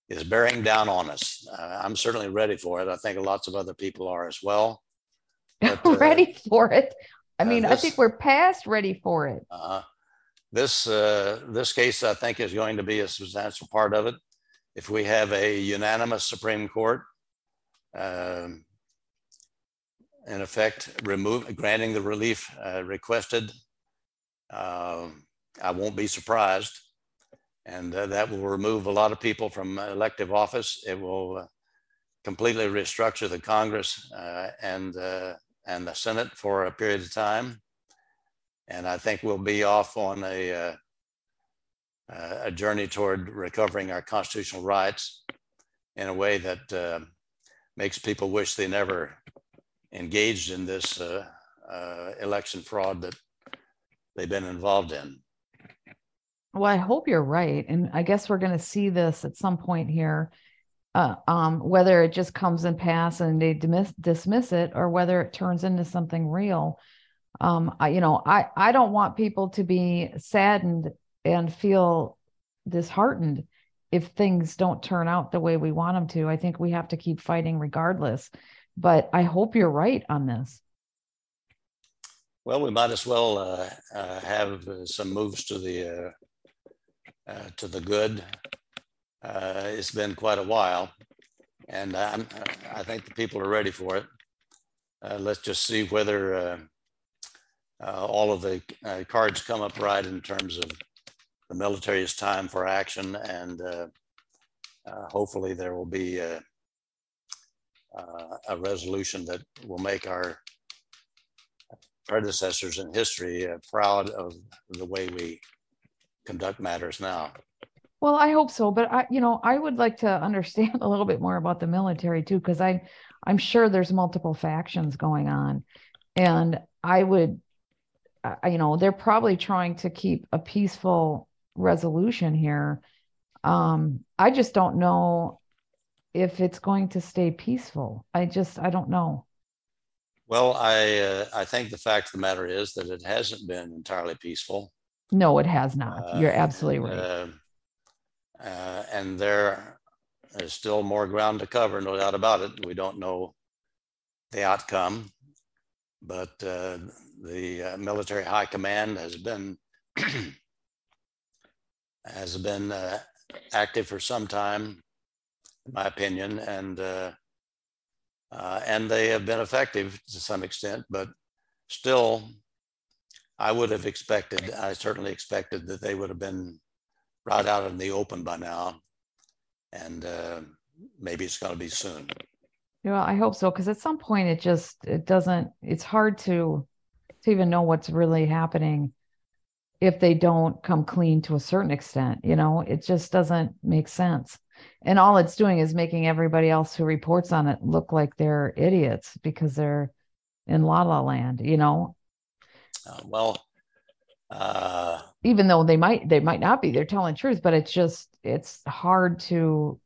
is bearing down on us. Uh, I'm certainly ready for it. I think lots of other people are as well. But, ready for it. I mean, I think we're past ready for it. Uh, This, uh, this case, I think, is going to be a substantial part of it. If we have a unanimous Supreme Court, um, in effect, remove, granting the relief uh, requested, um, I won't be surprised. And uh, that will remove a lot of people from elective office. It will uh, completely restructure the Congress uh, and, uh, and the Senate for a period of time. And I think we'll be off on a, uh, uh, a journey toward recovering our constitutional rights in a way that uh, makes people wish they never engaged in this uh, uh, election fraud that they've been involved in. Well, I hope you're right. And I guess we're going to see this at some point here. Uh, um, whether it just comes and pass and they dismiss, dismiss it or whether it turns into something real. Um, I, you know, I, I don't want people to be saddened and feel disheartened if things don't turn out the way we want them to. I think we have to keep fighting regardless. But I hope you're right on this. Well, we might as well uh, uh, have uh, some moves to the uh, uh, to the good. Uh, it's been quite a while, and I'm, I think the people are ready for it. Let's just see whether uh, all of the uh, cards come up right in terms of the military's time for action, and uh, uh, hopefully there will be uh, uh, a resolution that will make our predecessors in history uh, proud of the way we conduct matters now. Well, I hope so, but I, you know, I would like to understand a little bit more about the military too, because I, I'm sure there's multiple factions going on, and I would, I, you know, they're probably trying to keep a peaceful resolution here. Um, I just don't know if it's going to stay peaceful. I just, I don't know. Well, I uh, I think the fact of the matter is that it hasn't been entirely peaceful. No, it has not. You're Uh, absolutely and, right. uh, uh, and there is still more ground to cover, no doubt about it. We don't know the outcome, but uh, the uh, military high command has been has been uh, active for some time, in my opinion, and uh, uh, and they have been effective to some extent, but still, I would have expected, I certainly expected that they would have been right out in the open by now. And uh, maybe it's going to be soon. Yeah, I hope so. Because at some point, it just it doesn't. It's hard to to even know what's really happening if they don't come clean to a certain extent. You know, it just doesn't make sense. And all it's doing is making everybody else who reports on it look like they're idiots because they're in la la land. You know, Uh, well, uh, even though they might they might not be. They're telling truth, but it's just it's hard to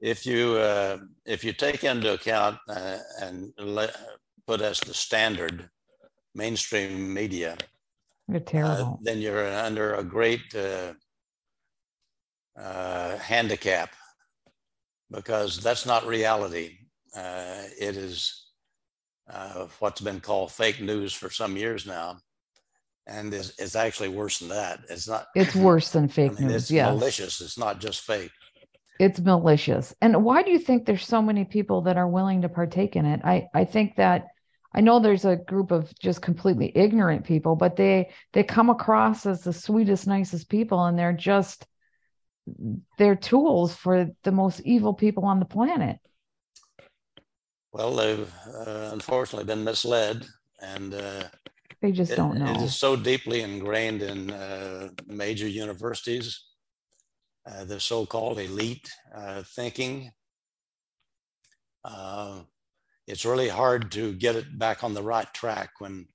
if you uh, if you take into account uh, and le- put as the standard mainstream media, You're uh, then you're under a great uh, uh, handicap because that's not reality. Uh, it is uh, what's been called fake news for some years now, and is it's actually worse than that. It's not. it's worse than I fake mean, news. it's Yes. malicious. It's not just fake. it's malicious and why do you think there's so many people that are willing to partake in it i i think that i know there's a group of just completely ignorant people but they they come across as the sweetest nicest people and they're just they're tools for the most evil people on the planet Well, they've uh, unfortunately been misled, and uh, they just it- don't know It is so deeply ingrained in uh, major universities, uh, the so-called elite uh, thinking. It's really hard to get it back on the right track when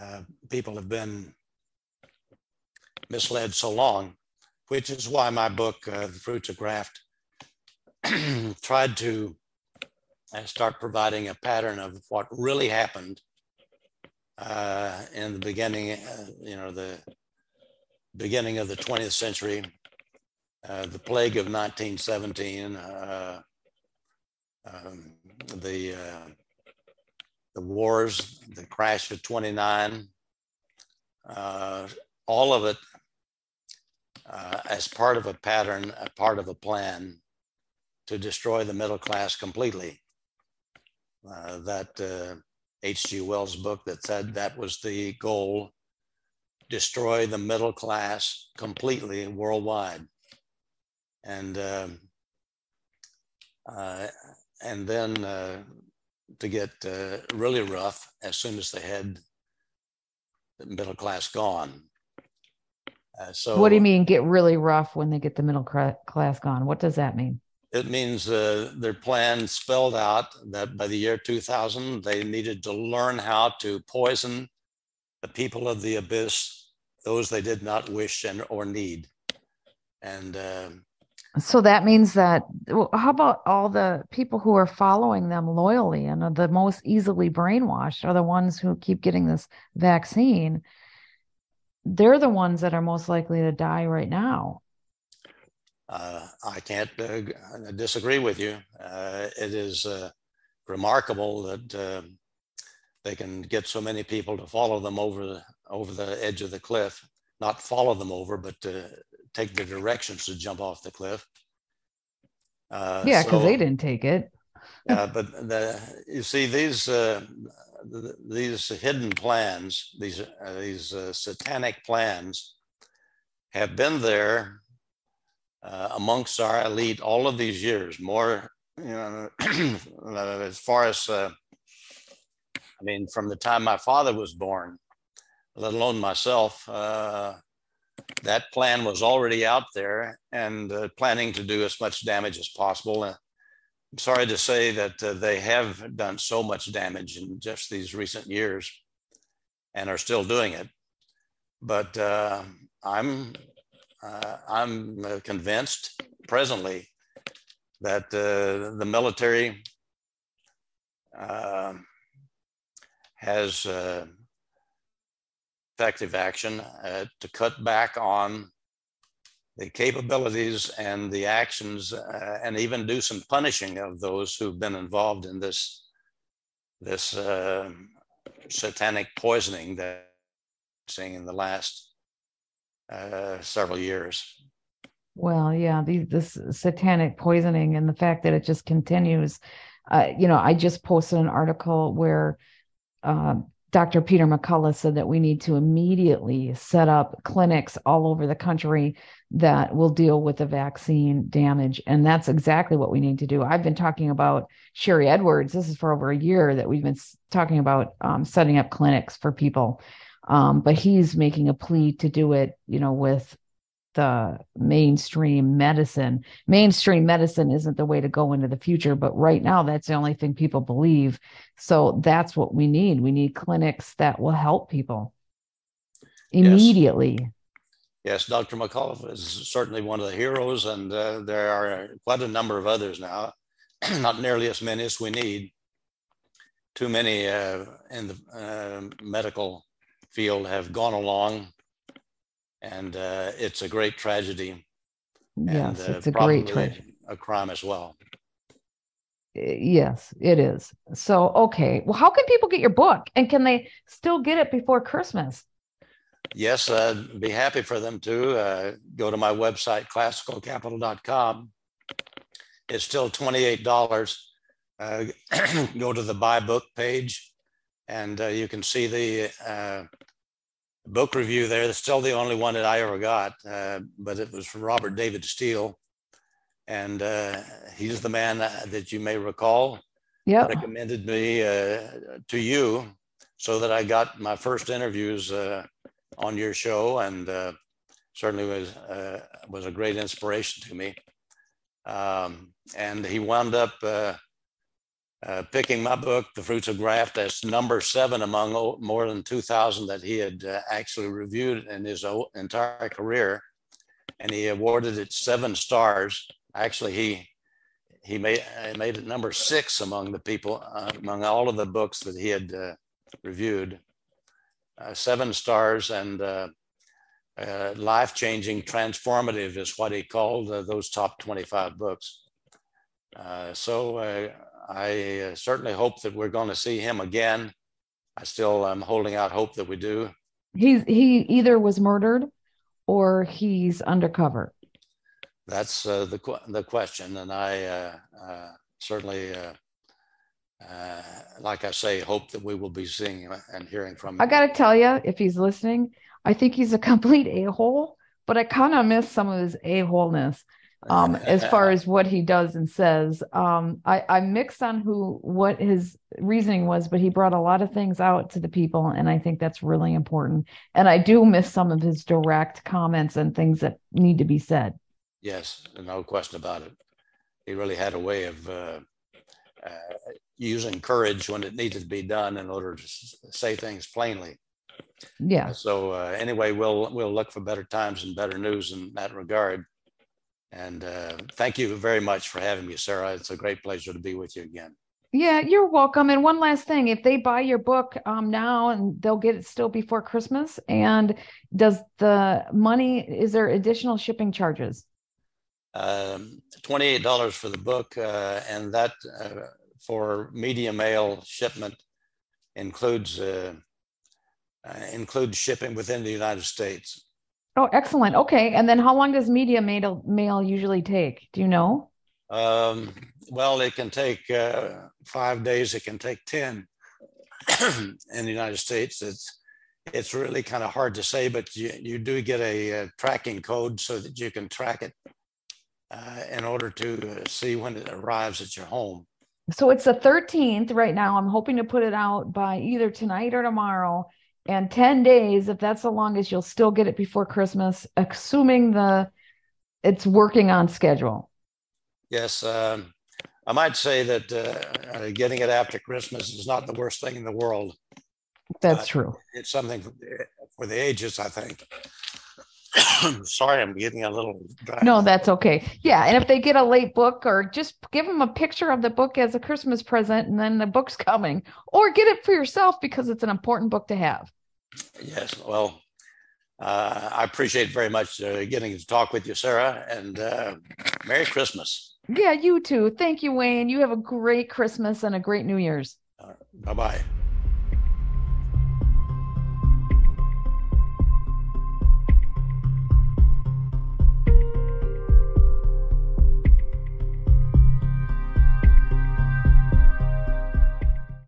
uh, people have been misled so long, which is why my book, uh, The Fruits of Graft, tried to uh, start providing a pattern of what really happened uh, in the beginning, uh, you know, the beginning of the 20th century, uh, the plague of 1917, uh, um, the uh, the wars, the crash of 29, uh, all of it uh, as part of a pattern, a part of a plan to destroy the middle class completely. Uh, that uh, H.G. Wells book that said that was the goal destroy the middle class completely worldwide. And um, uh, and then uh, to get uh, really rough as soon as they had the middle class gone. Uh, so what do you mean get really rough when they get the middle cra- class gone what does that mean It means uh, their plan spelled out that by the year 2000, they needed to learn how to poison the people of the abyss, those they did not wish and or need. And uh, So that means that, how about all the people who are following them loyally and are the most easily brainwashed are the ones who keep getting this vaccine? They're the ones that are most likely to die right now. uh, I can't uh, g- disagree with you. Uh, it is uh, remarkable that uh, they can get so many people to follow them over the over the edge of the cliff. Not follow them over, but uh, take the directions to jump off the cliff. Uh, Yeah, because so- they didn't take it. Uh, but the, you see these uh, th- these hidden plans, these uh, these uh, satanic plans, have been there uh, amongst our elite all of these years. More, you know, as far as uh, I mean, from the time my father was born, let alone myself. Uh, that plan was already out there and uh, planning to do as much damage as possible. Uh, I'm sorry to say that uh, they have done so much damage in just these recent years and are still doing it. But uh, I'm uh, I'm uh, convinced presently that the military has effective action uh, to cut back on the capabilities and the actions uh, and even do some punishing of those who've been involved in this this uh, satanic poisoning that we're seeing in the last uh, several years. Well, yeah, this satanic poisoning and the fact that it just continues. Uh, you know, I just posted an article where uh, Dr. Peter McCullough said that we need to immediately set up clinics all over the country that will deal with the vaccine damage. And that's exactly what we need to do. I've been talking about Sharry Edwards. This is for over a year that we've been talking about um, setting up clinics for people. Um, but he's making a plea to do it, you know, with the mainstream medicine. Mainstream medicine isn't the way to go into the future, but right now that's the only thing people believe. So that's what we need. We need clinics that will help people Yes. immediately. Yes, Dr. McCullough is certainly one of the heroes, and uh, there are quite a number of others now, not nearly as many as we need. Too many uh, in the uh, medical field have gone along, and uh, it's a great tragedy. Yes, and, uh, it's a great tragedy. A crime as well. Yes, it is. So, okay. Well, how can people get your book and can they still get it before Christmas? Yes, I'd be happy for them to uh, go to my website, classicalcapital.com. It's still $28. Uh, go to the buy book page and uh, you can see the uh, book review there. It's still the only one that I ever got, uh, but it was from Robert David Steele. And uh, he's the man that you may recall Yeah. recommended me uh, to you so that I got my first interviews uh, on your show and uh, certainly was uh, was a great inspiration to me. Um, and he wound up uh, picking my book, The Fruits of Graft, as number seven among more than 2,000 that he had uh, actually reviewed in his entire career. And he awarded it seven stars. Actually, he he made uh, made it number six among the people uh, among all of the books that he had uh, reviewed. Uh, seven stars and uh, uh, life changing, transformative is what he called those top 25 books. So I uh, certainly hope that we're going to see him again. I still am holding out hope that we do. He's he either was murdered or he's undercover. That's uh, the the question, and I uh, uh, certainly, uh, uh, like I say, hope that we will be seeing and hearing from him. I got to tell you, if he's listening, I think he's a complete a-hole, but I kind of miss some of his a-holeness. Um as far as what he does and says um i i mixed on who what his reasoning was but he brought a lot of things out to the people and i think that's really important and i do miss some of his direct comments and things that need to be said Yes, no question about it. He really had a way of uh, uh, using courage when it needed to be done in order to s- say things plainly. yeah So uh, anyway, we'll we'll look for better times and better news in that regard. And uh, thank you very much for having me, Sarah. It's a great pleasure to be with you again. yeah you're welcome and one last thing if they buy your book um now and they'll get it still before christmas and does the money is there additional shipping charges Um, Twenty-eight dollars for the book, uh, and that uh, for media mail shipment includes uh, uh, includes shipping within the United States. Oh, excellent. Okay. And then how long does media mail mail usually take? Do you know? Um, well, it can take uh, five days. It can take ten in the United States. It's it's really kind of hard to say, but you you do get a, uh tracking code so that you can track it uh, in order to uh, see when it arrives at your home. So it's the 13th right now. I'm hoping to put it out by either tonight or tomorrow. And 10 days, if that's the longest, you'll still get it before Christmas, assuming the it's working on schedule. Yes, um, I might say that uh, uh, getting it after Christmas is not the worst thing in the world. That's Uh, true. It's something for the, for the ages, I think. Sorry, I'm getting a little dry. No, that's okay. Yeah. And if they get a late book or just give them a picture of the book as a Christmas present and then the book's coming, or get it for yourself because it's an important book to have. Yes, well, uh, I appreciate very much uh, getting to talk with you, Sarah, and uh, Merry Christmas. Yeah, you too. Thank you, Wayne. You have a great Christmas and a great New Year's. Bye bye.